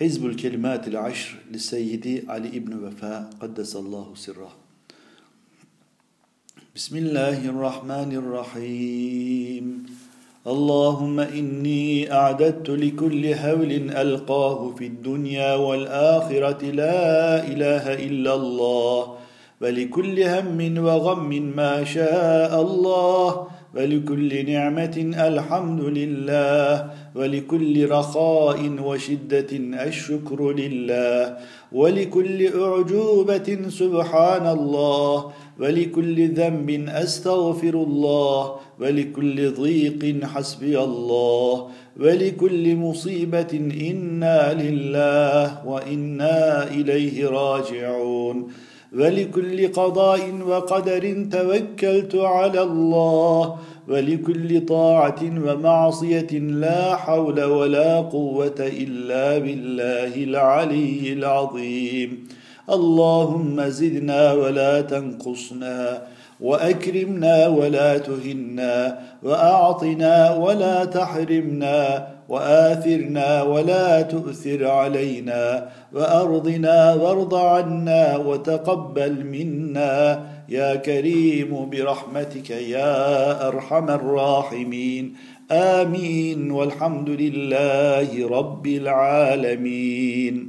حزب الكلمات العشر للسيد علي ابن وفاء قدس الله سره. بسم الله الرحمن الرحيم. اللهم إني أعددت لكل هول ألقاه في الدنيا والآخرة لا إله إلا الله ولكل هم وغم ما شاء الله. ولكل نعمة الحمد لله ولكل رخاء وشدة الشكر لله ولكل أعجوبة سبحان الله ولكل ذنب أستغفر الله ولكل ضيق حسبي الله ولكل مصيبة إنا لله وإنا إليه راجعون. ولكل قضاء وقدر توكلت على الله ولكل طاعة ومعصية لا حول ولا قوة إلا بالله العلي العظيم. اللهم زدنا ولا تنقصنا وأكرمنا ولا تهنا وأعطنا ولا تحرمنا وآثرنا ولا تؤثر علينا وأرضنا وارض عنا وتقبل منا يا كريم برحمتك يا أرحم الراحمين. آمين والحمد لله رب العالمين.